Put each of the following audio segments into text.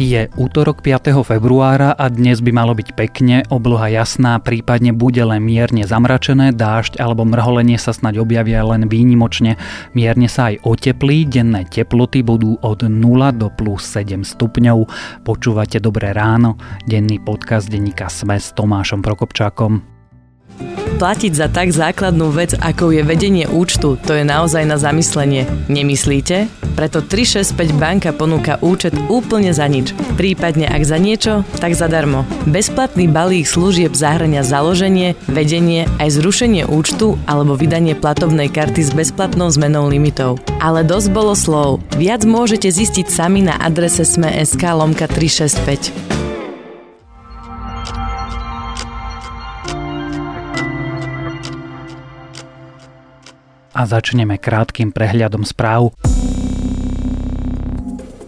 Je útorok 5. februára a dnes by malo byť pekne, obloha jasná, prípadne bude len mierne zamračené, dážď alebo mrholenie sa snať objavia len výnimočne. Mierne sa aj oteplí, denné teploty budú od 0 do plus 7 stupňov. Počúvate Dobré ráno, denný podcast denníka Sme s Tomášom Prokopčákom. Platiť za tak základnú vec, ako je vedenie účtu, to je naozaj na zamyslenie. Nemyslíte? Preto 365 banka ponúka účet úplne za nič. Prípadne ak za niečo, tak zadarmo. Bezplatný balík služieb zahrania založenie, vedenie, aj zrušenie účtu alebo vydanie platobnej karty s bezplatnou zmenou limitov. Ale dosť bolo slov. Viac môžete zistiť sami na adrese sme.sk lomka 365. a začneme krátkým prehľadom správ.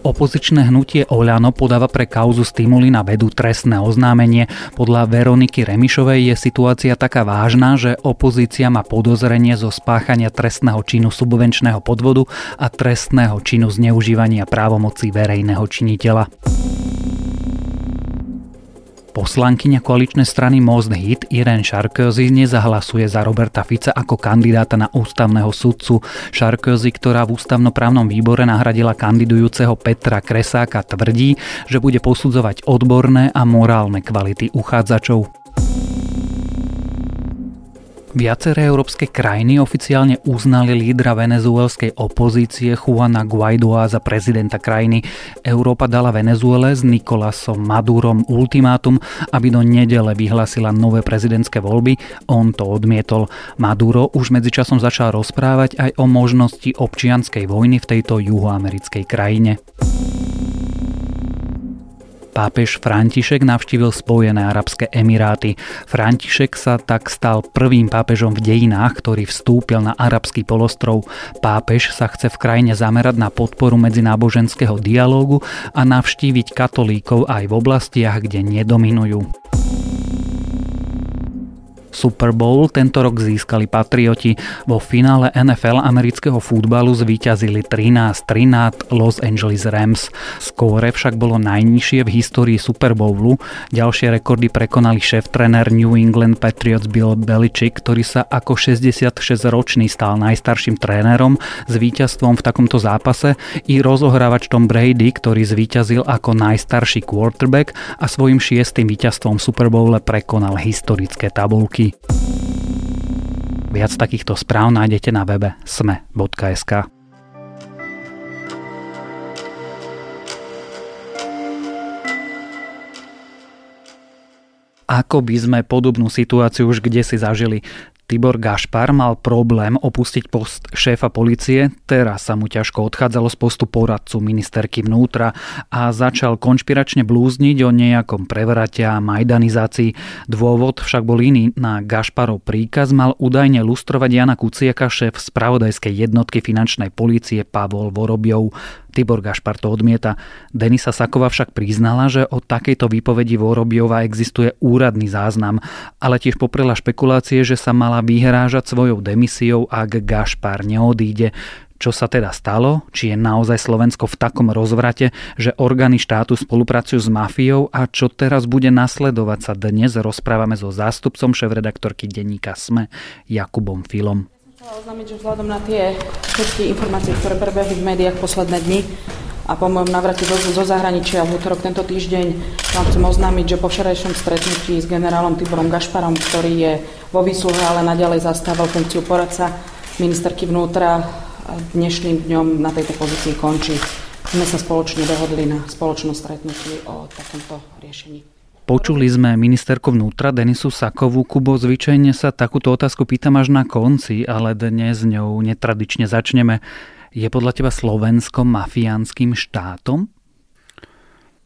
Opozičné hnutie Oľano podáva pre kauzu stimuly na vedu trestné oznámenie. Podľa Veroniky Remišovej je situácia taká vážna, že opozícia má podozrenie zo spáchania trestného činu subvenčného podvodu a trestného činu zneužívania právomocí verejného činiteľa. Poslankyňa koaličnej strany Most Hit Irene Sarkozy nezahlasuje za Roberta Fica ako kandidáta na ústavného sudcu. Sarkozy, ktorá v ústavnoprávnom výbore nahradila kandidujúceho Petra Kresáka, tvrdí, že bude posudzovať odborné a morálne kvality uchádzačov. Viaceré európske krajiny oficiálne uznali lídra venezuelskej opozície Juana Guaidoa za prezidenta krajiny. Európa dala Venezuele s Nikolasom Madurom ultimátum, aby do nedele vyhlasila nové prezidentské voľby. On to odmietol. Maduro už medzičasom začal rozprávať aj o možnosti občianskej vojny v tejto juhoamerickej krajine. Pápež František navštívil Spojené arabské emiráty. František sa tak stal prvým pápežom v dejinách, ktorý vstúpil na arabský polostrov. Pápež sa chce v krajine zamerať na podporu medzináboženského dialógu a navštíviť katolíkov aj v oblastiach, kde nedominujú. Super Bowl tento rok získali Patrioti. Vo finále NFL amerického futbalu zvíťazili 13-3 nad Los Angeles Rams. Skóre však bolo najnižšie v histórii Super Bowlu. Ďalšie rekordy prekonali šéf-trenér New England Patriots Bill Belichick, ktorý sa ako 66-ročný stal najstarším trénerom s víťazstvom v takomto zápase i rozohrávač Tom Brady, ktorý zvíťazil ako najstarší quarterback a svojim šiestým víťazstvom Super Bowle prekonal historické tabulky roky. Viac takýchto správ nájdete na webe sme.sk. Ako by sme podobnú situáciu už kde si zažili. Tibor Gašpar mal problém opustiť post šéfa policie, teraz sa mu ťažko odchádzalo z postu poradcu ministerky vnútra a začal konšpiračne blúzniť o nejakom prevrate a majdanizácii. Dôvod však bol iný. Na Gašparov príkaz mal údajne lustrovať Jana Kuciaka, šéf spravodajskej jednotky finančnej policie Pavol Vorobiov. Tibor Gašpar to odmieta. Denisa Sakova však priznala, že o takejto výpovedi Vorobiova existuje úradný záznam, ale tiež poprela špekulácie, že sa mala vyhrážať svojou demisiou, ak Gašpar neodíde. Čo sa teda stalo? Či je naozaj Slovensko v takom rozvrate, že orgány štátu spolupracujú s mafiou a čo teraz bude nasledovať sa dnes rozprávame so zástupcom šéf-redaktorky denníka SME Jakubom Filom. Chcela oznámiť, že vzhľadom na tie všetky informácie, ktoré prebehli v médiách posledné dni a po mojom navrate zo, zo zahraničia v útorok tento týždeň vám chcem oznámiť, že po včerajšom stretnutí s generálom Tiborom Gašparom, ktorý je vo výsluhe, ale naďalej zastával funkciu poradca ministerky vnútra, dnešným dňom na tejto pozícii končí. Sme sa spoločne dohodli na spoločnom stretnutí o takomto riešení. Počuli sme ministerku vnútra Denisu Sakovú. Kubo, zvyčajne sa takúto otázku pýtam až na konci, ale dnes ňou netradične začneme. Je podľa teba Slovensko mafiánskym štátom?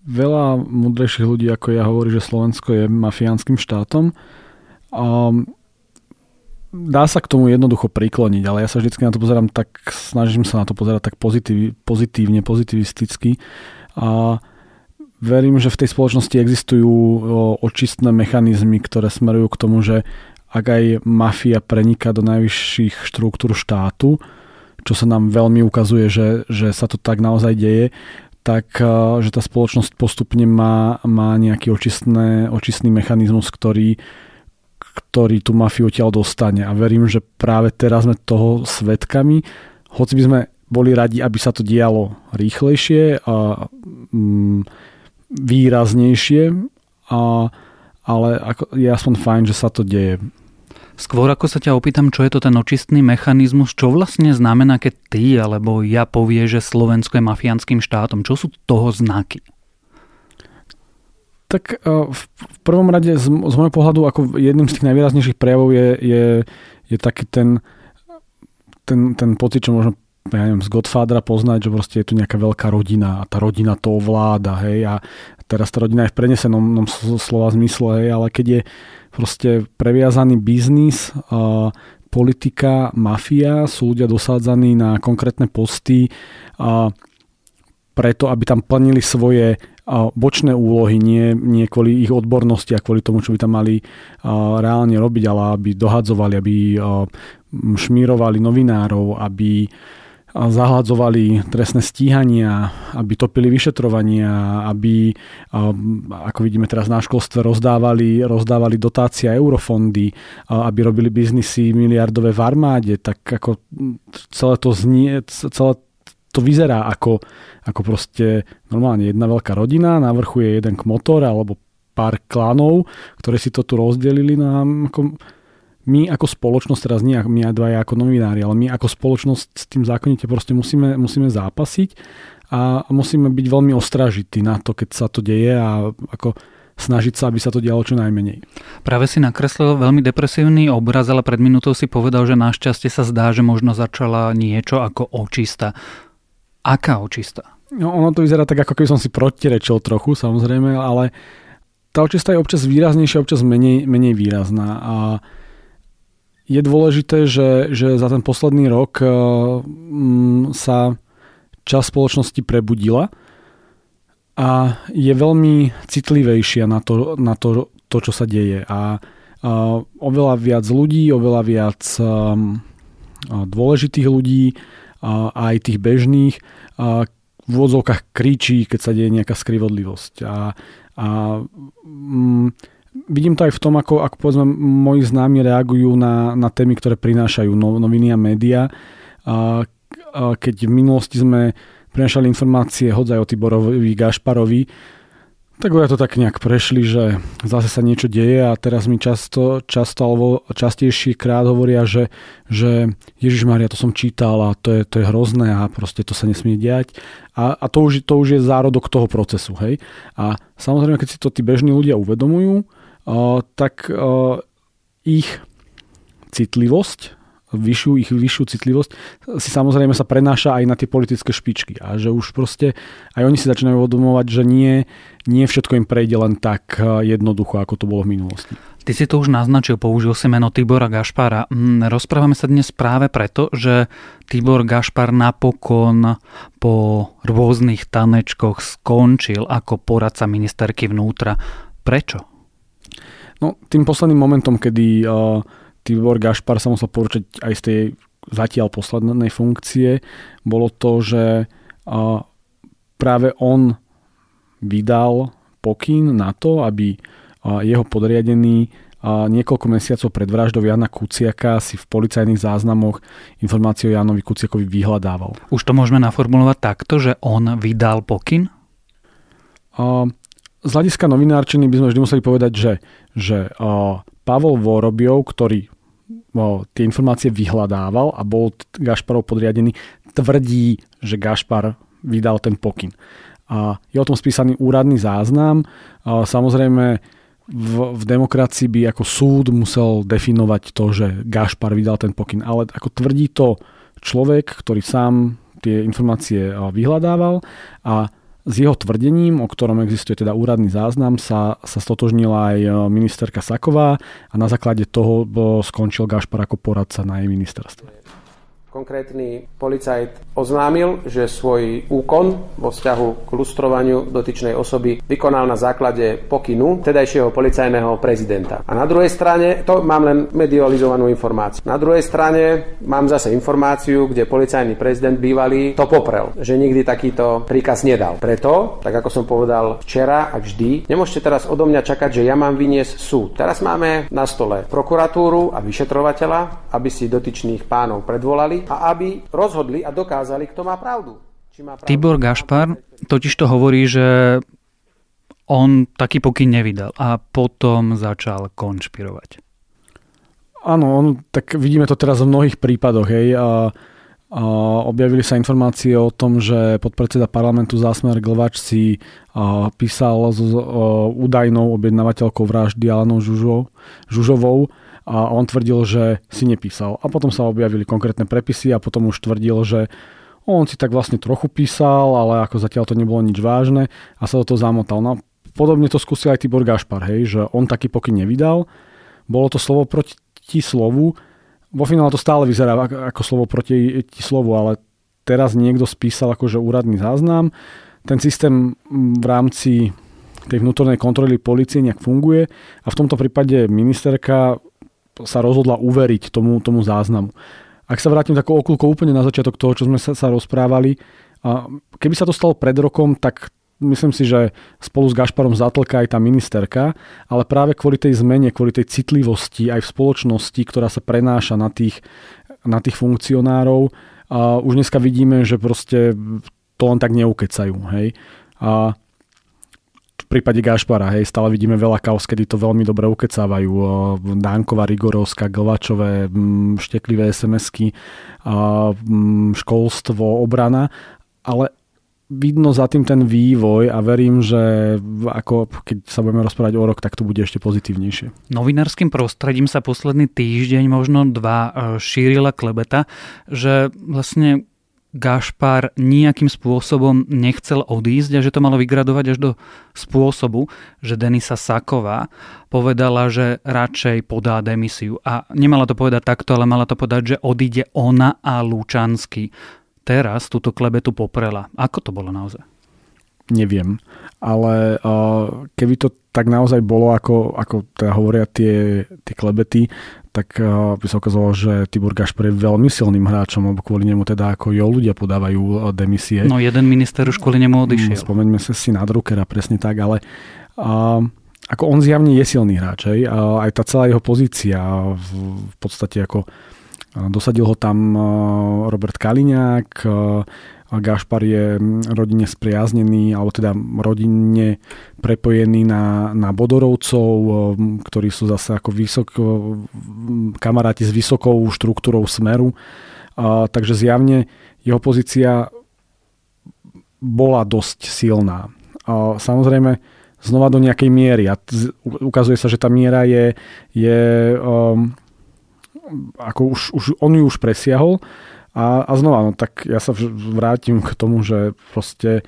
Veľa múdrejších ľudí ako ja hovorí, že Slovensko je mafiánskym štátom. A dá sa k tomu jednoducho prikloniť, ale ja sa vždy na to pozerám tak, snažím sa na to pozerať tak pozitív, pozitívne, pozitivisticky. A verím, že v tej spoločnosti existujú očistné mechanizmy, ktoré smerujú k tomu, že ak aj mafia preniká do najvyšších štruktúr štátu, čo sa nám veľmi ukazuje, že, že sa to tak naozaj deje, tak že tá spoločnosť postupne má, má nejaký očistné, očistný mechanizmus, ktorý, ktorý tú mafiu odtiaľ dostane. A verím, že práve teraz sme toho svetkami, hoci by sme boli radi, aby sa to dialo rýchlejšie a mm, výraznejšie, a, ale ako, je aspoň fajn, že sa to deje. Skôr ako sa ťa opýtam, čo je to ten očistný mechanizmus, čo vlastne znamená, keď ty alebo ja povie, že Slovensko je mafiánskym štátom. Čo sú toho znaky? Tak e, v prvom rade z, z môjho pohľadu ako jedným z tých najvýraznejších prejavov je, je, je taký ten, ten, ten pocit, čo možno ja neviem, z Godfathera poznať, že proste je tu nejaká veľká rodina a tá rodina to ovláda, hej, a teraz tá rodina je v prenesenom slova zmysle, hej, ale keď je proste previazaný biznis, politika, mafia, sú ľudia dosádzaní na konkrétne posty preto, aby tam plnili svoje bočné úlohy, nie, nie kvôli ich odbornosti a kvôli tomu, čo by tam mali reálne robiť, ale aby dohadzovali, aby šmírovali novinárov, aby zahľadzovali trestné stíhania, aby topili vyšetrovania, aby, ako vidíme teraz na školstve, rozdávali, rozdávali dotácie a eurofondy, aby robili biznisy miliardové v armáde, tak ako celé to znie, celé to vyzerá ako, ako proste normálne jedna veľká rodina, na vrchu je jeden kmotor alebo pár klanov, ktoré si to tu rozdelili na ako, my ako spoločnosť, teraz nie my aj dvaja ako novinári, ale my ako spoločnosť s tým zákonite proste musíme, musíme zápasiť a musíme byť veľmi ostražití na to, keď sa to deje a ako snažiť sa, aby sa to dialo čo najmenej. Práve si nakreslil veľmi depresívny obraz, ale pred minútou si povedal, že našťastie sa zdá, že možno začala niečo ako očista. Aká očista? No, ono to vyzerá tak, ako keby som si protirečil trochu, samozrejme, ale tá očista je občas výraznejšia, občas menej, menej výrazná. A je dôležité, že, že za ten posledný rok uh, sa časť spoločnosti prebudila a je veľmi citlivejšia na to, na to, to čo sa deje. A uh, oveľa viac ľudí, oveľa viac um, dôležitých ľudí, aj tých bežných, v úvodzovkách kričí, keď sa deje nejaká skrivodlivosť. A, a mm, vidím to aj v tom, ako, ako povedzme, moji známi reagujú na, na témy, ktoré prinášajú no, noviny a médiá. Keď v minulosti sme prinášali informácie hodzaj o Tiborovi Gašparovi, tak ja to tak nejak prešli, že zase sa niečo deje a teraz mi často, často alebo častejší krát hovoria, že, že Ježiš Maria, to som čítal a to je, to je hrozné a proste to sa nesmie diať. A, a to, už, to už je zárodok toho procesu. Hej? A samozrejme, keď si to tí bežní ľudia uvedomujú, tak ich citlivosť vyššiu, ich vyššiu citlivosť si samozrejme sa prenáša aj na tie politické špičky a že už proste aj oni si začínajú uvedomovať, že nie, nie všetko im prejde len tak eh, jednoducho, ako to bolo v minulosti. Ty si to už naznačil, použil si meno Tibora Gašpara. Mm, rozprávame sa dnes práve preto, že Tibor Gašpar napokon po rôznych tanečkoch skončil ako poradca ministerky vnútra. Prečo? No, tým posledným momentom, kedy uh, Tibor Gašpar sa musel poručiť aj z tej zatiaľ poslednej funkcie, bolo to, že práve on vydal pokyn na to, aby jeho podriadený niekoľko mesiacov pred vraždou Jana Kuciaka si v policajných záznamoch informáciu o Janovi Kuciakovi vyhľadával. Už to môžeme naformulovať takto, že on vydal pokyn? Z hľadiska novinárčiny by sme vždy museli povedať, že, že Pavol Vorobiov, ktorý tie informácie vyhľadával a bol Gašparov podriadený, tvrdí, že Gašpar vydal ten pokyn. A je o tom spísaný úradný záznam. A samozrejme, v, v demokracii by ako súd musel definovať to, že Gašpar vydal ten pokyn. Ale ako tvrdí to človek, ktorý sám tie informácie vyhľadával a s jeho tvrdením, o ktorom existuje teda úradný záznam, sa, sa stotožnila aj e, ministerka Saková a na základe toho skončil Gašpar ako poradca na jej ministerstve. Konkrétny policajt oznámil, že svoj úkon vo vzťahu k lustrovaniu dotyčnej osoby vykonal na základe pokynu tedajšieho policajného prezidenta. A na druhej strane, to mám len medializovanú informáciu. Na druhej strane mám zase informáciu, kde policajný prezident bývalý to poprel, že nikdy takýto príkaz nedal. Preto, tak ako som povedal včera a vždy, nemôžete teraz odo mňa čakať, že ja mám vyniesť súd. Teraz máme na stole prokuratúru a vyšetrovateľa, aby si dotyčných pánov predvolali a aby rozhodli a dokázali, kto má pravdu. Či má pravdu Tibor Gašpar totiž to hovorí, že on taký pokyn nevydal a potom začal konšpirovať. Áno, on, tak vidíme to teraz v mnohých prípadoch. Hej, a, a objavili sa informácie o tom, že podpredseda parlamentu Zásmer Glvač si písal s údajnou objednávateľkou vraždy Alanou Žužov, Žužovou a on tvrdil, že si nepísal. A potom sa objavili konkrétne prepisy a potom už tvrdil, že on si tak vlastne trochu písal, ale ako zatiaľ to nebolo nič vážne a sa do toho zamotal. No podobne to skúsil aj Tibor Gašpar, hej, že on taký pokyn nevydal. Bolo to slovo proti slovu. Vo finále to stále vyzerá ako slovo proti slovu, ale teraz niekto spísal akože úradný záznam. Ten systém v rámci tej vnútornej kontroly policie nejak funguje a v tomto prípade ministerka sa rozhodla uveriť tomu, tomu záznamu. Ak sa vrátim takou okulkou úplne na začiatok toho, čo sme sa, sa rozprávali, a keby sa to stalo pred rokom, tak myslím si, že spolu s Gašparom zatlka aj tá ministerka, ale práve kvôli tej zmene, kvôli tej citlivosti aj v spoločnosti, ktorá sa prenáša na tých, na tých funkcionárov, a už dneska vidíme, že proste to len tak neukecajú. Hej? A v prípade Gašpara, hej, stále vidíme veľa kaos, kedy to veľmi dobre ukecávajú. Dánková, Rigorovská, Glvačové, šteklivé SMS-ky, školstvo, obrana, ale vidno za tým ten vývoj a verím, že ako keď sa budeme rozprávať o rok, tak to bude ešte pozitívnejšie. Novinárskym prostredím sa posledný týždeň, možno dva, e, šírila klebeta, že vlastne Gašpar nejakým spôsobom nechcel odísť a že to malo vygradovať až do spôsobu, že Denisa Saková povedala, že radšej podá demisiu. A nemala to povedať takto, ale mala to povedať, že odíde ona a Lučansky. Teraz túto klebetu poprela. Ako to bolo naozaj? Neviem, ale uh, keby to tak naozaj bolo, ako, ako teda hovoria tie, tie klebety, tak eh, by sa ukázalo, že Tibor Gašpar je veľmi silným hráčom, lebo kvôli nemu teda ako jo ľudia podávajú demisie. No jeden minister už kvôli nemu odišiel. Mm, spomeňme sa si na Druckera, presne tak, ale a, ako on zjavne je silný hráč, aj, a aj tá celá jeho pozícia v, v podstate ako dosadil ho tam Robert Kaliňák, Gašpar je rodine spriaznený, alebo teda rodinne prepojený na, na Bodorovcov, ktorí sú zase ako vysok, kamaráti s vysokou štruktúrou smeru. Takže zjavne jeho pozícia bola dosť silná. Samozrejme, znova do nejakej miery. A ukazuje sa, že tá miera je, je um, ako už, už, on ju už presiahol a, a znova, no tak ja sa vrátim k tomu, že proste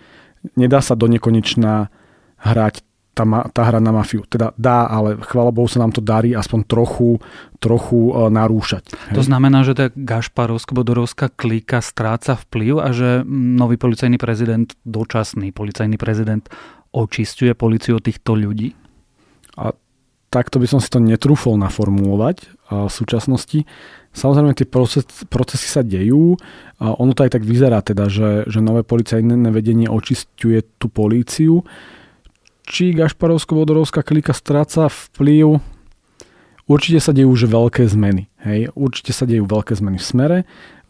nedá sa do nekonečna hrať tá, tá hra na mafiu. Teda dá, ale chvála Bohu sa nám to darí aspoň trochu, trochu uh, narúšať. To hej. znamená, že tá Gašparovsko-Bodorovská klika stráca vplyv a že nový policajný prezident, dočasný policajný prezident očistuje policiu od týchto ľudí? A takto by som si to netrúfol naformulovať v súčasnosti. Samozrejme, tie proces, procesy sa dejú. Ono to aj tak vyzerá, teda, že, že nové policajné vedenie očistuje tú políciu. Či Gašparovsko-Vodorovská klika stráca vplyv? Určite sa dejú už veľké zmeny. Hej? Určite sa dejú veľké zmeny v smere,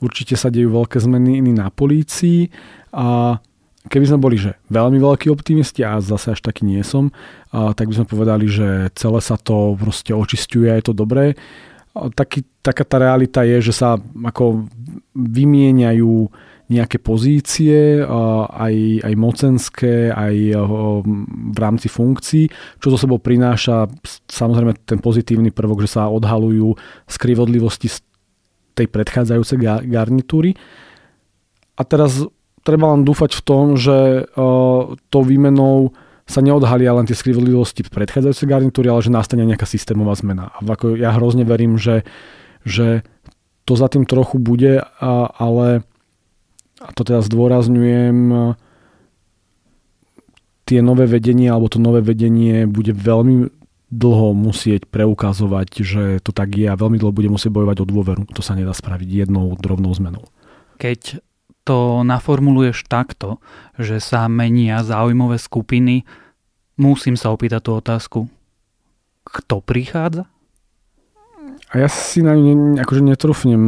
určite sa dejú veľké zmeny na polícii a keby sme boli že veľmi veľkí optimisti a zase až taký nie som, a tak by sme povedali, že celé sa to proste očistuje a je to dobré taký, taká tá realita je, že sa ako vymieňajú nejaké pozície, aj, aj mocenské, aj v rámci funkcií, čo zo sebou prináša samozrejme ten pozitívny prvok, že sa odhalujú skrivodlivosti z tej predchádzajúcej garnitúry. A teraz treba len dúfať v tom, že to výmenou sa neodhalia len tie skrivodlivosti predchádzajúcej garnitúry, ale že nastane nejaká systémová zmena. A ako ja hrozne verím, že, že kto za tým trochu bude, ale a to teda zdôrazňujem, tie nové vedenie alebo to nové vedenie bude veľmi dlho musieť preukazovať, že to tak je a veľmi dlho bude musieť bojovať o dôveru. To sa nedá spraviť jednou drobnou zmenou. Keď to naformuluješ takto, že sa menia záujmové skupiny, musím sa opýtať tú otázku. Kto prichádza? A ja si na ňu akože netrúfnem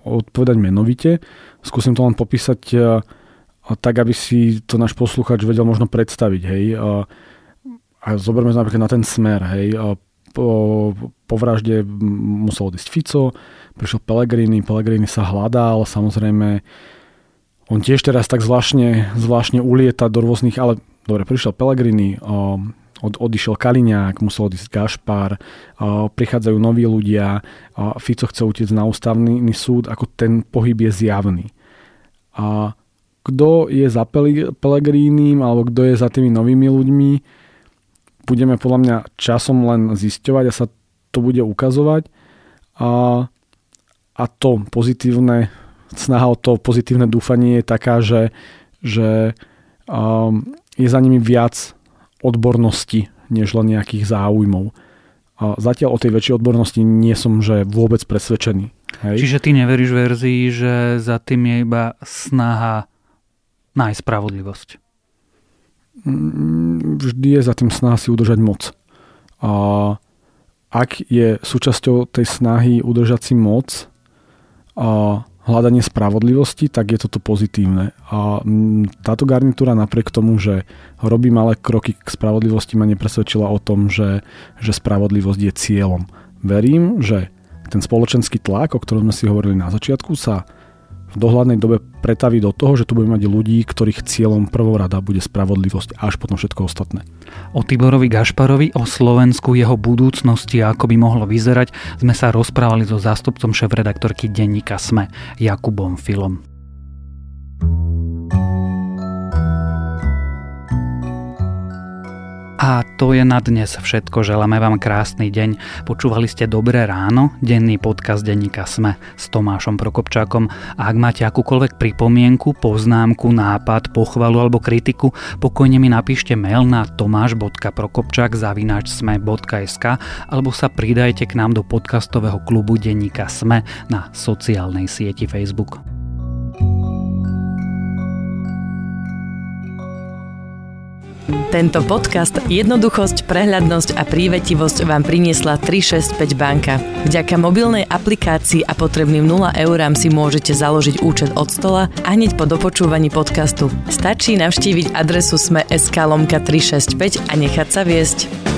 odpovedať menovite. Skúsim to len popísať tak, aby si to náš posluchač vedel možno predstaviť. Hej. A zoberme sa napríklad na ten smer. Hej. Po, po vražde musel odísť Fico, prišiel Pellegrini, Pellegrini sa hľadal, samozrejme on tiež teraz tak zvláštne, zvláštne ulieta do rôznych, ale dobre, prišiel Pellegrini, od, odišiel Kaliňák, musel odísť Gašpar, prichádzajú noví ľudia, Fico chce utiecť na ústavný súd, ako ten pohyb je zjavný. A kto je za Pelegrínim alebo kto je za tými novými ľuďmi, budeme podľa mňa časom len zisťovať a sa to bude ukazovať. A, a to pozitívne, snaha o to pozitívne dúfanie je taká, že, že um, je za nimi viac odbornosti, než len nejakých záujmov. A zatiaľ o tej väčšej odbornosti nie som že vôbec presvedčený. Hej? Čiže ty neveríš verzii, že za tým je iba snaha nájsť spravodlivosť? Mm, vždy je za tým snaha si udržať moc. A ak je súčasťou tej snahy udržať si moc, a hľadanie spravodlivosti, tak je toto pozitívne. A táto garnitúra napriek tomu, že robí malé kroky k spravodlivosti, ma nepresvedčila o tom, že, že spravodlivosť je cieľom. Verím, že ten spoločenský tlak, o ktorom sme si hovorili na začiatku, sa v dohľadnej dobe pretaví do toho, že tu budeme mať ľudí, ktorých cieľom prvorada bude spravodlivosť až potom všetko ostatné. O Tiborovi Gašparovi, o Slovensku, jeho budúcnosti a ako by mohlo vyzerať, sme sa rozprávali so zástupcom šéf-redaktorky denníka SME, Jakubom Filom. A to je na dnes všetko. Želáme vám krásny deň. Počúvali ste Dobré ráno, denný podcast denníka Sme s Tomášom Prokopčákom. A ak máte akúkoľvek pripomienku, poznámku, nápad, pochvalu alebo kritiku, pokojne mi napíšte mail na tomáš.prokopčák sme.sk alebo sa pridajte k nám do podcastového klubu denníka Sme na sociálnej sieti Facebook. Tento podcast Jednoduchosť, prehľadnosť a prívetivosť vám priniesla 365 banka. Vďaka mobilnej aplikácii a potrebným 0 eurám si môžete založiť účet od stola a hneď po dopočúvaní podcastu. Stačí navštíviť adresu sme.sk lomka 365 a nechať sa viesť.